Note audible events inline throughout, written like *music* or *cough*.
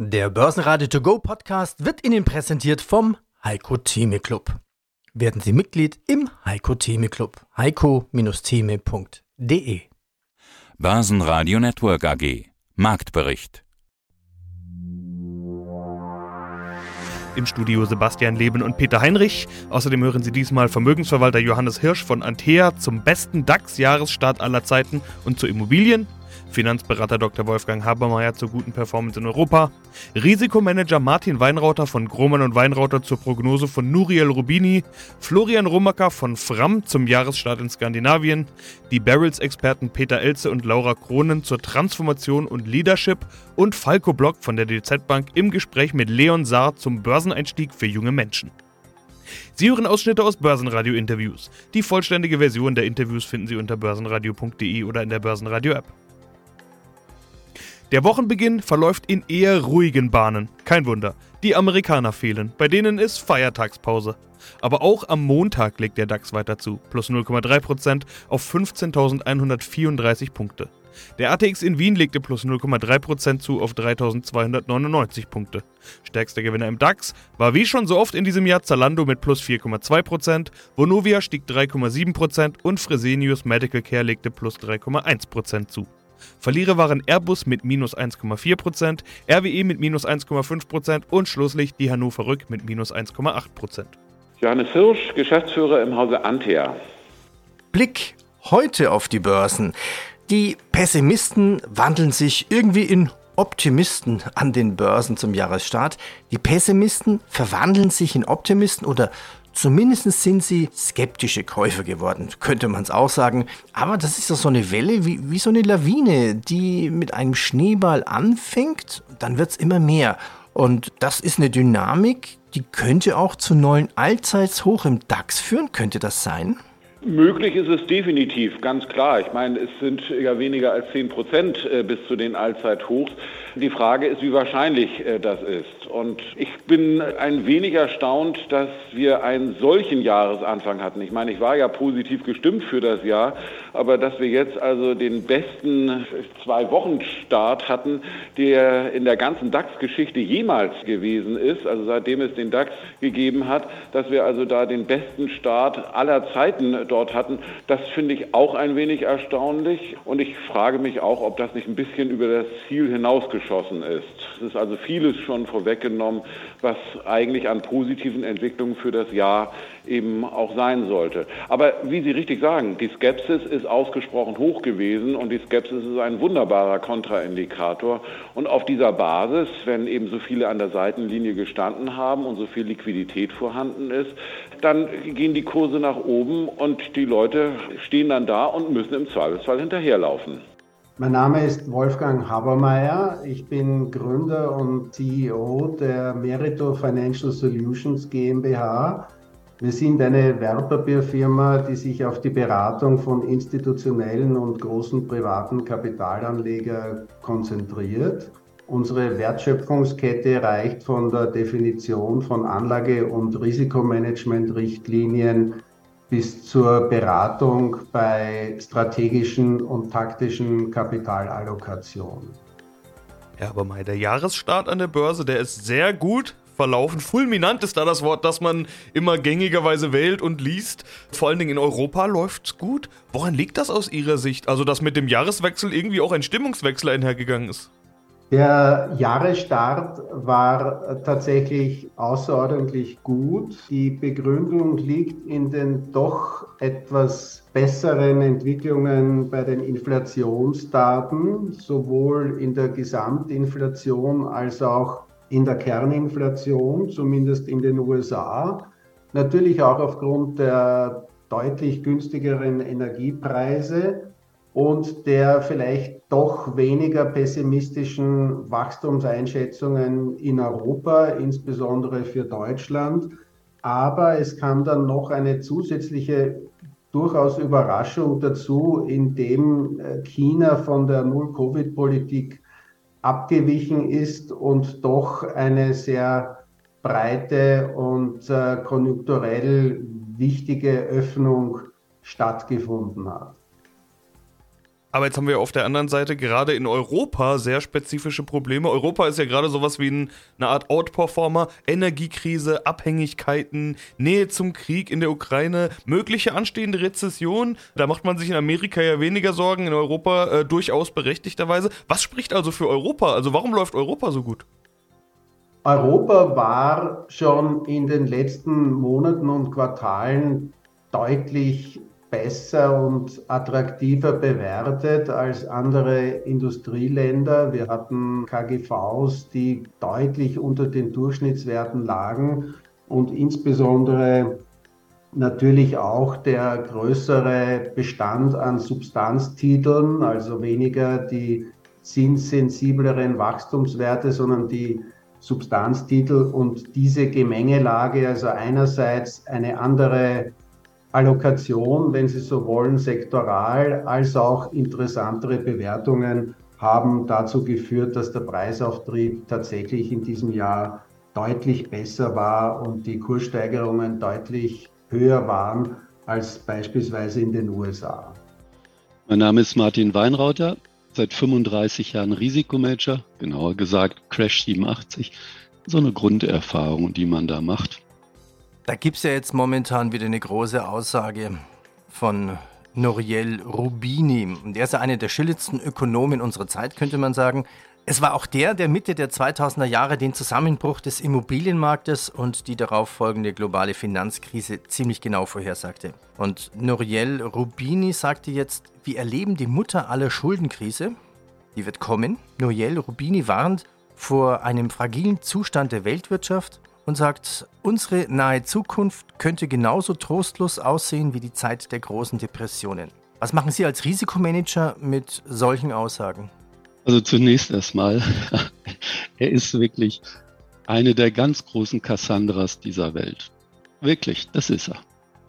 Der Börsenradio To Go Podcast wird Ihnen präsentiert vom Heiko Theme Club. Werden Sie Mitglied im Heiko Theme Club. heiko-theme.de Börsenradio Network AG Marktbericht Im Studio Sebastian Leben und Peter Heinrich. Außerdem hören Sie diesmal Vermögensverwalter Johannes Hirsch von Antea zum besten DAX-Jahresstart aller Zeiten und zu Immobilien Finanzberater Dr. Wolfgang Habermeier zur guten Performance in Europa, Risikomanager Martin Weinrauter von Grohmann und Weinrauter zur Prognose von Nuriel Rubini, Florian Rummacker von Fram zum Jahresstart in Skandinavien, die Barrels-Experten Peter Elze und Laura Kronen zur Transformation und Leadership und Falco Block von der DZ Bank im Gespräch mit Leon Saar zum Börseneinstieg für junge Menschen. Sie hören Ausschnitte aus Börsenradio-Interviews. Die vollständige Version der Interviews finden Sie unter börsenradio.de oder in der Börsenradio-App. Der Wochenbeginn verläuft in eher ruhigen Bahnen. Kein Wunder. Die Amerikaner fehlen, bei denen ist Feiertagspause. Aber auch am Montag legt der DAX weiter zu, plus 0,3% auf 15.134 Punkte. Der ATX in Wien legte plus 0,3% zu auf 3.299 Punkte. Stärkster Gewinner im DAX war wie schon so oft in diesem Jahr Zalando mit plus 4,2%, Vonovia stieg 3,7% und Fresenius Medical Care legte plus 3,1% zu. Verlierer waren Airbus mit minus 1,4%, RWE mit minus 1,5% und schlusslich die Hannover Rück mit minus 1,8%. Johannes Hirsch, Geschäftsführer im Hause Antea. Blick heute auf die Börsen. Die Pessimisten wandeln sich irgendwie in Optimisten an den Börsen zum Jahresstart. Die Pessimisten verwandeln sich in Optimisten oder Zumindest sind sie skeptische Käufer geworden, könnte man es auch sagen. Aber das ist doch so eine Welle wie, wie so eine Lawine, die mit einem Schneeball anfängt, dann wird es immer mehr. Und das ist eine Dynamik, die könnte auch zu neuen Allzeitshoch im DAX führen. Könnte das sein? Möglich ist es definitiv, ganz klar. Ich meine, es sind ja weniger als 10 Prozent äh, bis zu den Allzeithochs. Die Frage ist, wie wahrscheinlich äh, das ist. Und ich bin ein wenig erstaunt, dass wir einen solchen Jahresanfang hatten. Ich meine, ich war ja positiv gestimmt für das Jahr, aber dass wir jetzt also den besten Zwei-Wochen-Start hatten, der in der ganzen DAX-Geschichte jemals gewesen ist, also seitdem es den DAX gegeben hat, dass wir also da den besten Start aller Zeiten dort hatten, das finde ich auch ein wenig erstaunlich. Und ich frage mich auch, ob das nicht ein bisschen über das Ziel hinausgeschoben geschossen ist. Es ist also vieles schon vorweggenommen, was eigentlich an positiven Entwicklungen für das Jahr eben auch sein sollte. Aber wie Sie richtig sagen, die Skepsis ist ausgesprochen hoch gewesen und die Skepsis ist ein wunderbarer Kontraindikator. Und auf dieser Basis, wenn eben so viele an der Seitenlinie gestanden haben und so viel Liquidität vorhanden ist, dann gehen die Kurse nach oben und die Leute stehen dann da und müssen im Zweifelsfall hinterherlaufen. Mein Name ist Wolfgang Habermeier. Ich bin Gründer und CEO der Merito Financial Solutions GmbH. Wir sind eine Wertpapierfirma, die sich auf die Beratung von institutionellen und großen privaten Kapitalanleger konzentriert. Unsere Wertschöpfungskette reicht von der Definition von Anlage- und Risikomanagementrichtlinien bis zur Beratung bei strategischen und taktischen Kapitalallokation. Ja, aber mal der Jahresstart an der Börse, der ist sehr gut verlaufen. Fulminant ist da das Wort, das man immer gängigerweise wählt und liest. Vor allen Dingen in Europa läuft's gut. Woran liegt das aus Ihrer Sicht? Also, dass mit dem Jahreswechsel irgendwie auch ein Stimmungswechsel einhergegangen ist? Der Jahresstart war tatsächlich außerordentlich gut. Die Begründung liegt in den doch etwas besseren Entwicklungen bei den Inflationsdaten, sowohl in der Gesamtinflation als auch in der Kerninflation, zumindest in den USA. Natürlich auch aufgrund der deutlich günstigeren Energiepreise und der vielleicht doch weniger pessimistischen Wachstumseinschätzungen in Europa, insbesondere für Deutschland. Aber es kam dann noch eine zusätzliche durchaus Überraschung dazu, indem äh, China von der Null-Covid-Politik abgewichen ist und doch eine sehr breite und äh, konjunkturell wichtige Öffnung stattgefunden hat. Aber jetzt haben wir auf der anderen Seite gerade in Europa sehr spezifische Probleme. Europa ist ja gerade sowas wie ein, eine Art Outperformer. Energiekrise, Abhängigkeiten, Nähe zum Krieg in der Ukraine, mögliche anstehende Rezession. Da macht man sich in Amerika ja weniger Sorgen, in Europa äh, durchaus berechtigterweise. Was spricht also für Europa? Also warum läuft Europa so gut? Europa war schon in den letzten Monaten und Quartalen deutlich besser und attraktiver bewertet als andere Industrieländer. Wir hatten KGVs, die deutlich unter den Durchschnittswerten lagen und insbesondere natürlich auch der größere Bestand an Substanztiteln, also weniger die zinssensibleren Wachstumswerte, sondern die Substanztitel und diese Gemengelage, also einerseits eine andere Allokation, wenn Sie so wollen, sektoral, als auch interessantere Bewertungen haben dazu geführt, dass der Preisauftrieb tatsächlich in diesem Jahr deutlich besser war und die Kurssteigerungen deutlich höher waren als beispielsweise in den USA. Mein Name ist Martin Weinrauter, seit 35 Jahren Risikomanager, genauer gesagt Crash 87. So eine Grunderfahrung, die man da macht. Da gibt es ja jetzt momentan wieder eine große Aussage von Noriel Rubini. Und er ist ja einer der schillerndsten Ökonomen unserer Zeit, könnte man sagen. Es war auch der, der Mitte der 2000er Jahre den Zusammenbruch des Immobilienmarktes und die darauf folgende globale Finanzkrise ziemlich genau vorhersagte. Und Noriel Rubini sagte jetzt, wir erleben die Mutter aller Schuldenkrise. Die wird kommen. Noriel Rubini warnt vor einem fragilen Zustand der Weltwirtschaft und sagt, unsere nahe Zukunft könnte genauso trostlos aussehen wie die Zeit der großen Depressionen. Was machen Sie als Risikomanager mit solchen Aussagen? Also zunächst erstmal, *laughs* er ist wirklich eine der ganz großen Cassandras dieser Welt. Wirklich, das ist er.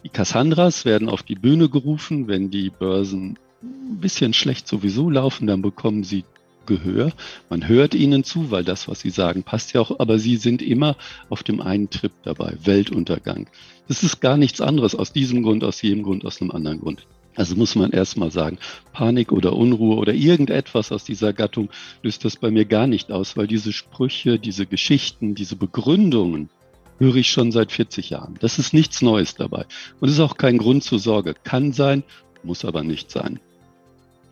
Die Cassandras werden auf die Bühne gerufen, wenn die Börsen ein bisschen schlecht sowieso laufen, dann bekommen sie Gehör. Man hört ihnen zu, weil das, was sie sagen, passt ja auch, aber sie sind immer auf dem einen Trip dabei, Weltuntergang. Das ist gar nichts anderes aus diesem Grund, aus jedem Grund, aus einem anderen Grund. Also muss man erstmal sagen, Panik oder Unruhe oder irgendetwas aus dieser Gattung löst das bei mir gar nicht aus, weil diese Sprüche, diese Geschichten, diese Begründungen höre ich schon seit 40 Jahren. Das ist nichts Neues dabei. Und es ist auch kein Grund zur Sorge. Kann sein, muss aber nicht sein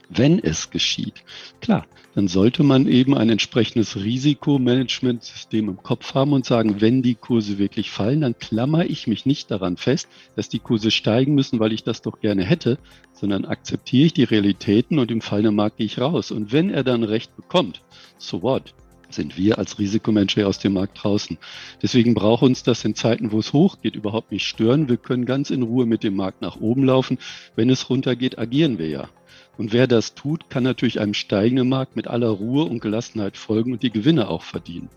wenn es geschieht. Klar, dann sollte man eben ein entsprechendes Risikomanagementsystem im Kopf haben und sagen, wenn die Kurse wirklich fallen, dann klammer ich mich nicht daran fest, dass die Kurse steigen müssen, weil ich das doch gerne hätte, sondern akzeptiere ich die Realitäten und im fallenden Markt gehe ich raus. Und wenn er dann recht bekommt, so what? sind wir als Risikomanager aus dem Markt draußen. Deswegen braucht uns das in Zeiten, wo es hochgeht, überhaupt nicht stören. Wir können ganz in Ruhe mit dem Markt nach oben laufen. Wenn es runtergeht, agieren wir ja. Und wer das tut, kann natürlich einem steigenden Markt mit aller Ruhe und Gelassenheit folgen und die Gewinne auch verdienen.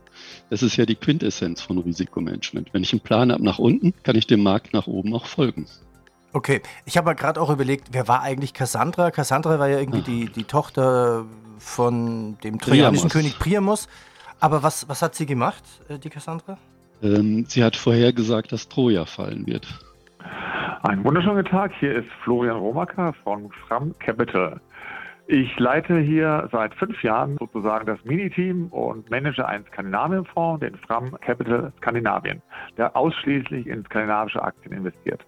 Das ist ja die Quintessenz von Risikomanagement. Wenn ich einen Plan habe nach unten, kann ich dem Markt nach oben auch folgen. Okay, ich habe gerade auch überlegt, wer war eigentlich Cassandra? Cassandra war ja irgendwie die, die Tochter von dem trojanischen König Priamos. Aber was, was hat sie gemacht, äh, die Cassandra? Ähm, sie hat vorhergesagt, dass Troja fallen wird. Einen wunderschönen Tag. Hier ist Florian Romacker von Fram Capital. Ich leite hier seit fünf Jahren sozusagen das Miniteam und manage einen Skandinavienfonds, den Fram Capital Skandinavien, der ausschließlich in skandinavische Aktien investiert.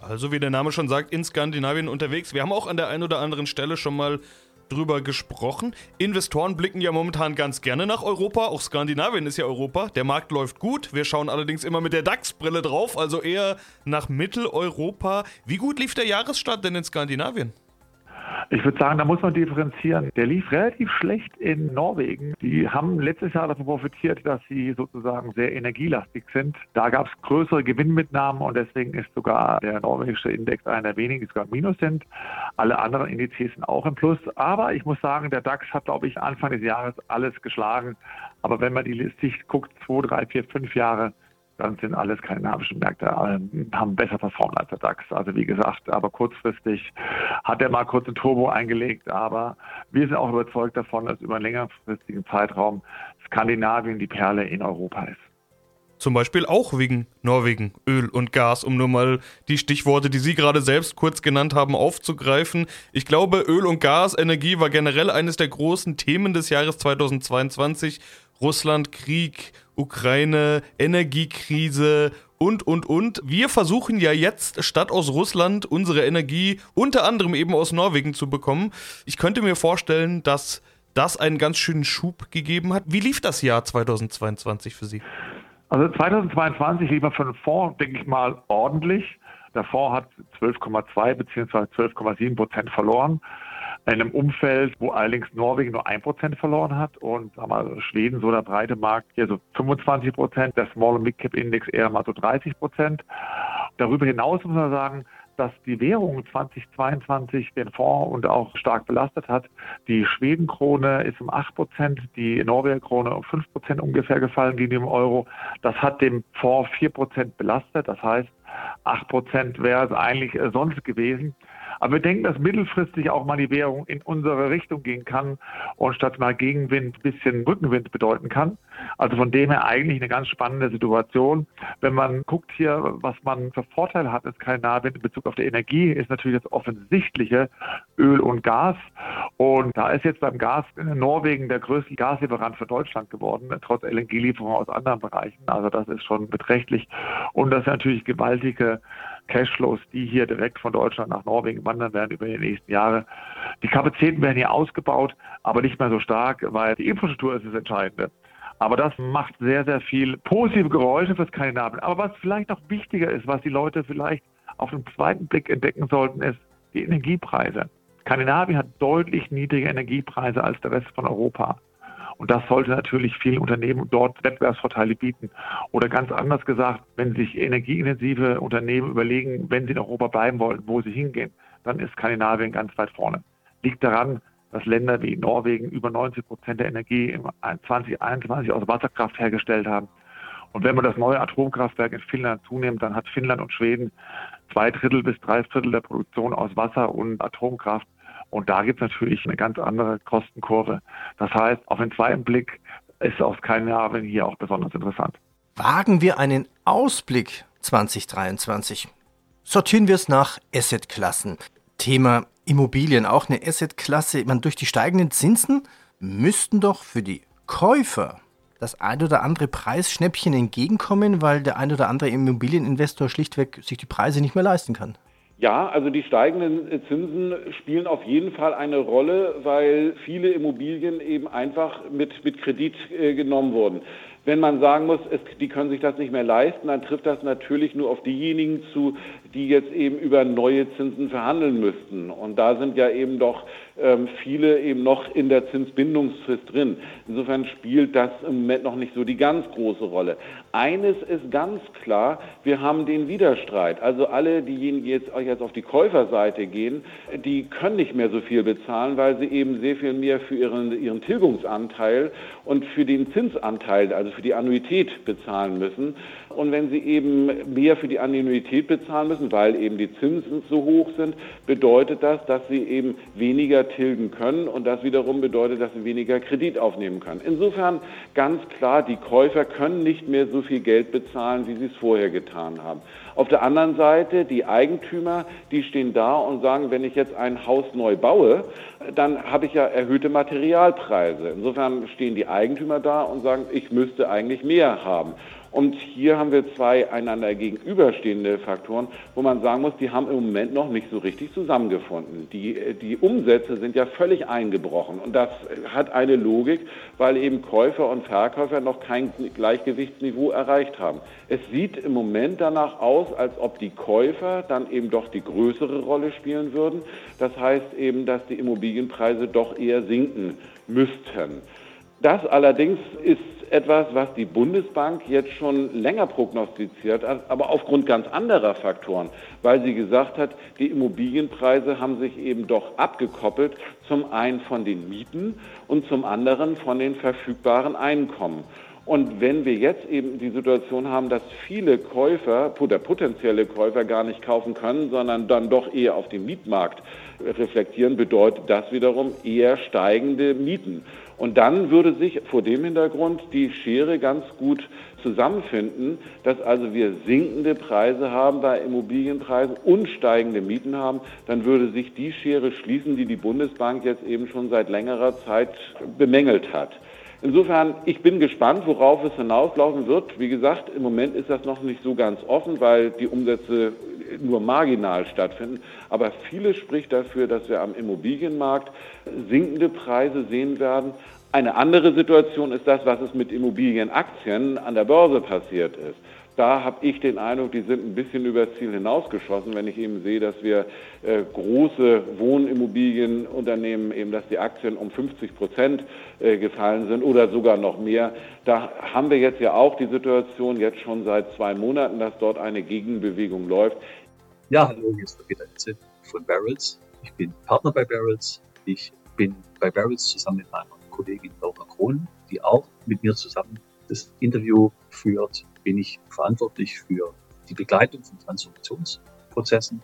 Also wie der Name schon sagt, in Skandinavien unterwegs. Wir haben auch an der einen oder anderen Stelle schon mal drüber gesprochen. Investoren blicken ja momentan ganz gerne nach Europa. Auch Skandinavien ist ja Europa. Der Markt läuft gut. Wir schauen allerdings immer mit der DAX-Brille drauf, also eher nach Mitteleuropa. Wie gut lief der Jahresstart denn in Skandinavien? Ich würde sagen, da muss man differenzieren. Der lief relativ schlecht in Norwegen. Die haben letztes Jahr davon profitiert, dass sie sozusagen sehr energielastig sind. Da gab es größere Gewinnmitnahmen und deswegen ist sogar der norwegische Index einer der wenigen, die sogar im Minus sind. Alle anderen Indizes sind auch im Plus. Aber ich muss sagen, der DAX hat, glaube ich, Anfang des Jahres alles geschlagen. Aber wenn man die Sicht guckt, zwei, drei, vier, fünf Jahre, dann sind alle skandinavischen Märkte ähm, haben besser performt als der DAX. Also wie gesagt, aber kurzfristig hat er mal kurz ein Turbo eingelegt, aber wir sind auch überzeugt davon, dass über einen längerfristigen Zeitraum Skandinavien die Perle in Europa ist. zum Beispiel auch wegen Norwegen, Öl und Gas, um nur mal die Stichworte, die Sie gerade selbst kurz genannt haben, aufzugreifen. Ich glaube, Öl und Gas, Energie war generell eines der großen Themen des Jahres 2022. Russland, Krieg, Ukraine, Energiekrise und, und, und. Wir versuchen ja jetzt, statt aus Russland, unsere Energie unter anderem eben aus Norwegen zu bekommen. Ich könnte mir vorstellen, dass das einen ganz schönen Schub gegeben hat. Wie lief das Jahr 2022 für Sie? Also 2022 lief für den Fonds, denke ich mal, ordentlich. Der Fonds hat 12,2 bzw. 12,7 Prozent verloren. In einem Umfeld, wo allerdings Norwegen nur 1 Prozent verloren hat und sagen wir, Schweden, so der breite Markt, hier so 25 Prozent, der Small- und Mid-Cap-Index eher mal so 30 Prozent. Darüber hinaus muss man sagen, dass die Währung 2022 den Fonds und auch stark belastet hat. Die Schwedenkrone ist um 8 Prozent, die Norwegerkrone um 5 Prozent ungefähr gefallen gegen den Euro. Das hat dem Fonds 4 Prozent belastet. Das heißt, 8 Prozent wäre es eigentlich sonst gewesen. Aber wir denken, dass mittelfristig auch mal die Währung in unsere Richtung gehen kann und statt mal Gegenwind ein bisschen Rückenwind bedeuten kann. Also von dem her eigentlich eine ganz spannende Situation. Wenn man guckt hier, was man für Vorteile hat in Skandinavien in Bezug auf die Energie, ist natürlich das offensichtliche Öl und Gas. Und da ist jetzt beim Gas in Norwegen der größte Gaslieferant für Deutschland geworden, trotz LNG-Lieferungen aus anderen Bereichen. Also das ist schon beträchtlich. Und das sind natürlich gewaltige Cashflows, die hier direkt von Deutschland nach Norwegen wandern werden über die nächsten Jahre. Die Kapazitäten werden hier ausgebaut, aber nicht mehr so stark, weil die Infrastruktur ist das Entscheidende. Aber das macht sehr, sehr viel positive Geräusche für Skandinavien. Aber was vielleicht noch wichtiger ist, was die Leute vielleicht auf den zweiten Blick entdecken sollten, ist die Energiepreise. Skandinavien hat deutlich niedrige Energiepreise als der Rest von Europa. Und das sollte natürlich vielen Unternehmen dort Wettbewerbsvorteile bieten. Oder ganz anders gesagt, wenn sich energieintensive Unternehmen überlegen, wenn sie in Europa bleiben wollen, wo sie hingehen, dann ist Skandinavien ganz weit vorne. Liegt daran, dass Länder wie Norwegen über 90 Prozent der Energie im 2021 aus Wasserkraft hergestellt haben. Und wenn man das neue Atomkraftwerk in Finnland zunimmt, dann hat Finnland und Schweden zwei Drittel bis drei Viertel der Produktion aus Wasser und Atomkraft. Und da gibt es natürlich eine ganz andere Kostenkurve. Das heißt, auf den zweiten Blick ist aus Skandinavien hier auch besonders interessant. Wagen wir einen Ausblick 2023. Sortieren wir es nach Assetklassen. Thema Immobilien, auch eine Assetklasse. Man, durch die steigenden Zinsen müssten doch für die Käufer das ein oder andere Preisschnäppchen entgegenkommen, weil der ein oder andere Immobilieninvestor schlichtweg sich die Preise nicht mehr leisten kann. Ja, also die steigenden Zinsen spielen auf jeden Fall eine Rolle, weil viele Immobilien eben einfach mit, mit Kredit äh, genommen wurden. Wenn man sagen muss, es, die können sich das nicht mehr leisten, dann trifft das natürlich nur auf diejenigen zu, die jetzt eben über neue Zinsen verhandeln müssten. Und da sind ja eben doch viele eben noch in der Zinsbindungsfrist drin. Insofern spielt das im Moment noch nicht so die ganz große Rolle. Eines ist ganz klar, wir haben den Widerstreit. Also alle diejenigen, die jetzt, jetzt auf die Käuferseite gehen, die können nicht mehr so viel bezahlen, weil sie eben sehr viel mehr für ihren, ihren Tilgungsanteil und für den Zinsanteil, also für die Annuität bezahlen müssen. Und wenn sie eben mehr für die Annuität bezahlen müssen, weil eben die Zinsen so hoch sind, bedeutet das, dass sie eben weniger tilgen können und das wiederum bedeutet, dass sie weniger Kredit aufnehmen können. Insofern ganz klar, die Käufer können nicht mehr so viel Geld bezahlen, wie sie es vorher getan haben. Auf der anderen Seite, die Eigentümer, die stehen da und sagen, wenn ich jetzt ein Haus neu baue, dann habe ich ja erhöhte Materialpreise. Insofern stehen die Eigentümer da und sagen, ich müsste eigentlich mehr haben. Und hier haben wir zwei einander gegenüberstehende Faktoren, wo man sagen muss, die haben im Moment noch nicht so richtig zusammengefunden. Die, die Umsätze sind ja völlig eingebrochen. Und das hat eine Logik, weil eben Käufer und Verkäufer noch kein Gleichgewichtsniveau erreicht haben. Es sieht im Moment danach aus, als ob die Käufer dann eben doch die größere Rolle spielen würden. Das heißt eben, dass die Immobilienpreise doch eher sinken müssten. Das allerdings ist etwas, was die Bundesbank jetzt schon länger prognostiziert hat, aber aufgrund ganz anderer Faktoren, weil sie gesagt hat, die Immobilienpreise haben sich eben doch abgekoppelt, zum einen von den Mieten und zum anderen von den verfügbaren Einkommen. Und wenn wir jetzt eben die Situation haben, dass viele Käufer oder potenzielle Käufer gar nicht kaufen können, sondern dann doch eher auf den Mietmarkt reflektieren, bedeutet das wiederum eher steigende Mieten. Und dann würde sich vor dem Hintergrund die Schere ganz gut zusammenfinden, dass also wir sinkende Preise haben bei Immobilienpreisen und steigende Mieten haben, dann würde sich die Schere schließen, die die Bundesbank jetzt eben schon seit längerer Zeit bemängelt hat. Insofern, ich bin gespannt, worauf es hinauslaufen wird. Wie gesagt, im Moment ist das noch nicht so ganz offen, weil die Umsätze nur marginal stattfinden. Aber vieles spricht dafür, dass wir am Immobilienmarkt sinkende Preise sehen werden. Eine andere Situation ist das, was es mit Immobilienaktien an der Börse passiert ist da habe ich den Eindruck, die sind ein bisschen übers Ziel hinausgeschossen, wenn ich eben sehe, dass wir äh, große Wohnimmobilienunternehmen, eben dass die Aktien um 50 Prozent äh, gefallen sind oder sogar noch mehr. Da haben wir jetzt ja auch die Situation, jetzt schon seit zwei Monaten, dass dort eine Gegenbewegung läuft. Ja, hallo, hier ist der Peter Etze von Barrels. Ich bin Partner bei Barrels. Ich bin bei Barrels zusammen mit meiner Kollegin Laura Krohn, die auch mit mir zusammen das Interview führt bin ich verantwortlich für die Begleitung von Transformationsprozessen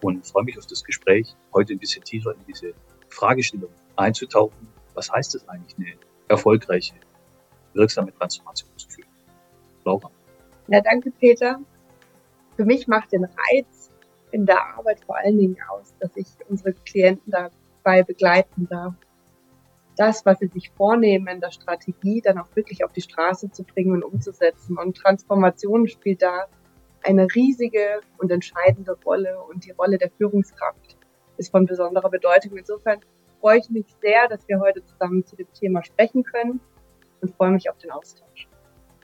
und freue mich auf das Gespräch, heute ein bisschen tiefer in diese Fragestellung einzutauchen. Was heißt es eigentlich, eine erfolgreiche, wirksame Transformation zu führen? Laura. Ja, danke, Peter. Für mich macht den Reiz in der Arbeit vor allen Dingen aus, dass ich unsere Klienten dabei begleiten darf, das, was sie sich vornehmen in der Strategie, dann auch wirklich auf die Straße zu bringen und umzusetzen. Und Transformation spielt da eine riesige und entscheidende Rolle und die Rolle der Führungskraft ist von besonderer Bedeutung. Insofern freue ich mich sehr, dass wir heute zusammen zu dem Thema sprechen können und freue mich auf den Austausch.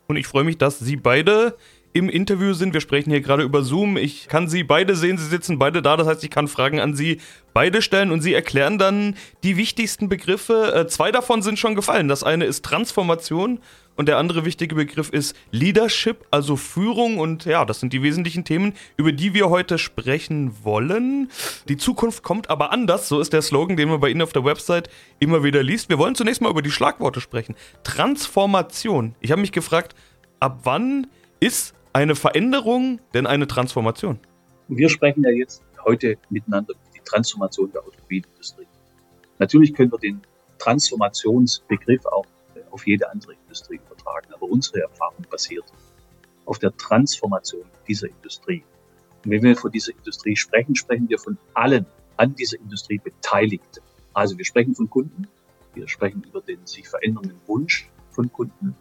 Und ich freue mich, dass Sie beide im Interview sind. Wir sprechen hier gerade über Zoom. Ich kann Sie beide sehen, Sie sitzen beide da. Das heißt, ich kann Fragen an Sie beide stellen und Sie erklären dann die wichtigsten Begriffe. Äh, zwei davon sind schon gefallen. Das eine ist Transformation und der andere wichtige Begriff ist Leadership, also Führung. Und ja, das sind die wesentlichen Themen, über die wir heute sprechen wollen. Die Zukunft kommt aber anders. So ist der Slogan, den man bei Ihnen auf der Website immer wieder liest. Wir wollen zunächst mal über die Schlagworte sprechen. Transformation. Ich habe mich gefragt, ab wann ist eine Veränderung denn eine Transformation? Wir sprechen ja jetzt heute miteinander über die Transformation der Automobilindustrie. Natürlich können wir den Transformationsbegriff auch auf jede andere Industrie übertragen, aber unsere Erfahrung basiert auf der Transformation dieser Industrie. Und wenn wir von dieser Industrie sprechen, sprechen wir von allen an dieser Industrie Beteiligten. Also wir sprechen von Kunden, wir sprechen über den sich verändernden Wunsch von Kunden,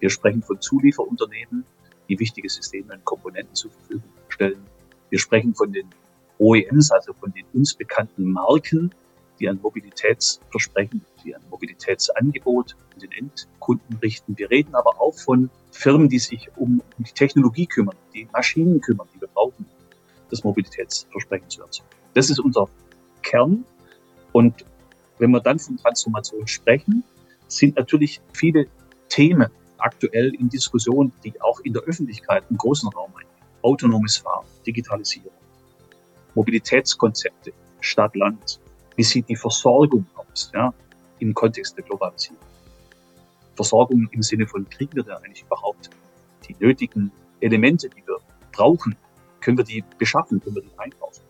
wir sprechen von Zulieferunternehmen, die wichtige Systeme und Komponenten zur Verfügung stellen. Wir sprechen von den OEMs, also von den uns bekannten Marken, die ein Mobilitätsversprechen, die ein Mobilitätsangebot an den Endkunden richten. Wir reden aber auch von Firmen, die sich um die Technologie kümmern, die Maschinen kümmern, die wir brauchen, das Mobilitätsversprechen zu erzeugen. Das ist unser Kern. Und wenn wir dann von Transformation sprechen, sind natürlich viele Themen aktuell in Diskussionen, die auch in der Öffentlichkeit einen großen Raum einnehmen. Autonomes Fahren, Digitalisierung, Mobilitätskonzepte, Stadt-Land. Wie sieht die Versorgung aus ja, im Kontext der Globalisierung? Versorgung im Sinne von, kriegen wir da eigentlich überhaupt die nötigen Elemente, die wir brauchen? Können wir die beschaffen? Können wir die einkaufen?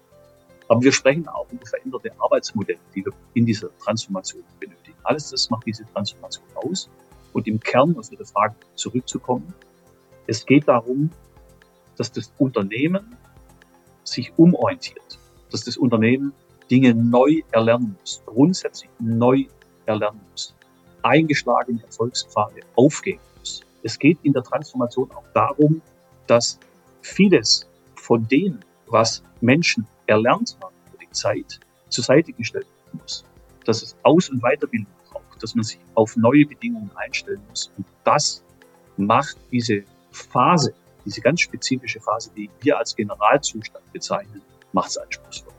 Aber wir sprechen auch über veränderte Arbeitsmodelle, die wir in dieser Transformation benötigen. Alles das macht diese Transformation aus. Und im Kern, auf Ihre Frage zurückzukommen, es geht darum, dass das Unternehmen sich umorientiert, dass das Unternehmen Dinge neu erlernen muss, grundsätzlich neu erlernen muss, eingeschlagene Erfolgspfade aufgehen muss. Es geht in der Transformation auch darum, dass vieles von dem, was Menschen erlernt haben über die Zeit, zur Seite gestellt werden muss. Dass es Aus- und Weiterbildung dass man sich auf neue Bedingungen einstellen muss. Und das macht diese Phase, diese ganz spezifische Phase, die wir als Generalzustand bezeichnen, macht es anspruchsvoll.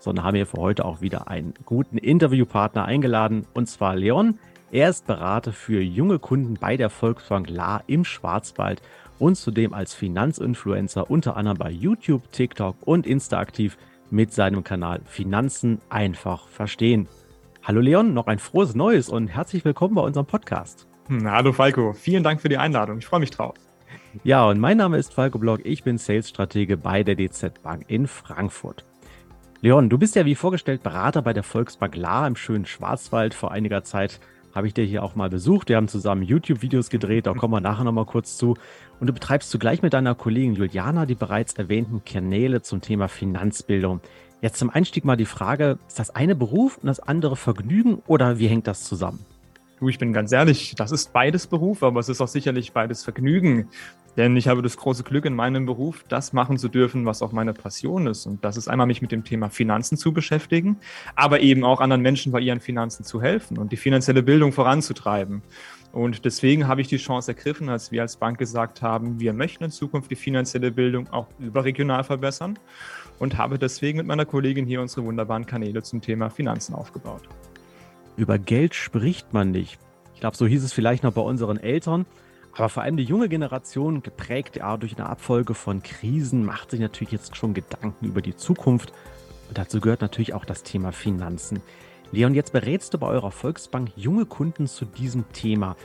So, dann haben wir für heute auch wieder einen guten Interviewpartner eingeladen, und zwar Leon. Er ist Berater für junge Kunden bei der Volksbank La im Schwarzwald und zudem als Finanzinfluencer unter anderem bei YouTube, TikTok und Insta aktiv mit seinem Kanal Finanzen einfach verstehen. Hallo Leon, noch ein frohes Neues und herzlich willkommen bei unserem Podcast. Hm, hallo Falco, vielen Dank für die Einladung. Ich freue mich drauf. Ja, und mein Name ist Falco Block. Ich bin Sales-Stratege bei der DZ Bank in Frankfurt. Leon, du bist ja wie vorgestellt Berater bei der Volksbank La im schönen Schwarzwald. Vor einiger Zeit habe ich dir hier auch mal besucht. Wir haben zusammen YouTube-Videos gedreht, da kommen wir nachher nochmal kurz zu. Und du betreibst zugleich mit deiner Kollegin Juliana die bereits erwähnten Kanäle zum Thema Finanzbildung. Jetzt zum Einstieg mal die Frage, ist das eine Beruf und das andere Vergnügen oder wie hängt das zusammen? Du, ich bin ganz ehrlich, das ist beides Beruf, aber es ist auch sicherlich beides Vergnügen. Denn ich habe das große Glück in meinem Beruf, das machen zu dürfen, was auch meine Passion ist. Und das ist einmal mich mit dem Thema Finanzen zu beschäftigen, aber eben auch anderen Menschen bei ihren Finanzen zu helfen und die finanzielle Bildung voranzutreiben. Und deswegen habe ich die Chance ergriffen, als wir als Bank gesagt haben, wir möchten in Zukunft die finanzielle Bildung auch überregional verbessern und habe deswegen mit meiner Kollegin hier unsere wunderbaren Kanäle zum Thema Finanzen aufgebaut. Über Geld spricht man nicht. Ich glaube, so hieß es vielleicht noch bei unseren Eltern. Aber vor allem die junge Generation, geprägt ja durch eine Abfolge von Krisen, macht sich natürlich jetzt schon Gedanken über die Zukunft. Und dazu gehört natürlich auch das Thema Finanzen. Leon, jetzt berätst du bei eurer Volksbank junge Kunden zu diesem Thema.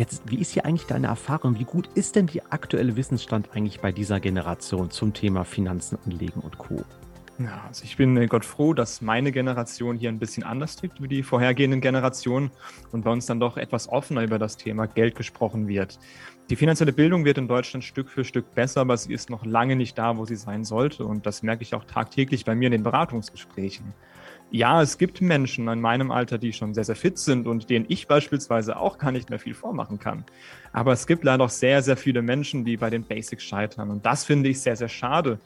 Jetzt, wie ist hier eigentlich deine Erfahrung? Wie gut ist denn der aktuelle Wissensstand eigentlich bei dieser Generation zum Thema Finanzen, Anlegen und Co.? Ja, also ich bin äh, Gott froh, dass meine Generation hier ein bisschen anders tickt wie die vorhergehenden Generationen und bei uns dann doch etwas offener über das Thema Geld gesprochen wird. Die finanzielle Bildung wird in Deutschland Stück für Stück besser, aber sie ist noch lange nicht da, wo sie sein sollte. Und das merke ich auch tagtäglich bei mir in den Beratungsgesprächen ja, es gibt Menschen in meinem Alter, die schon sehr, sehr fit sind und denen ich beispielsweise auch gar nicht mehr viel vormachen kann. Aber es gibt leider auch sehr, sehr viele Menschen, die bei den Basics scheitern. Und das finde ich sehr, sehr schade.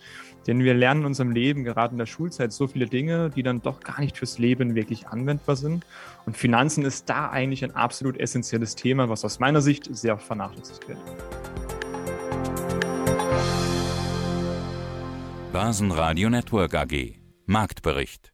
Denn wir lernen in unserem Leben, gerade in der Schulzeit, so viele Dinge, die dann doch gar nicht fürs Leben wirklich anwendbar sind. Und Finanzen ist da eigentlich ein absolut essentielles Thema, was aus meiner Sicht sehr vernachlässigt wird. Basenradio Network AG Marktbericht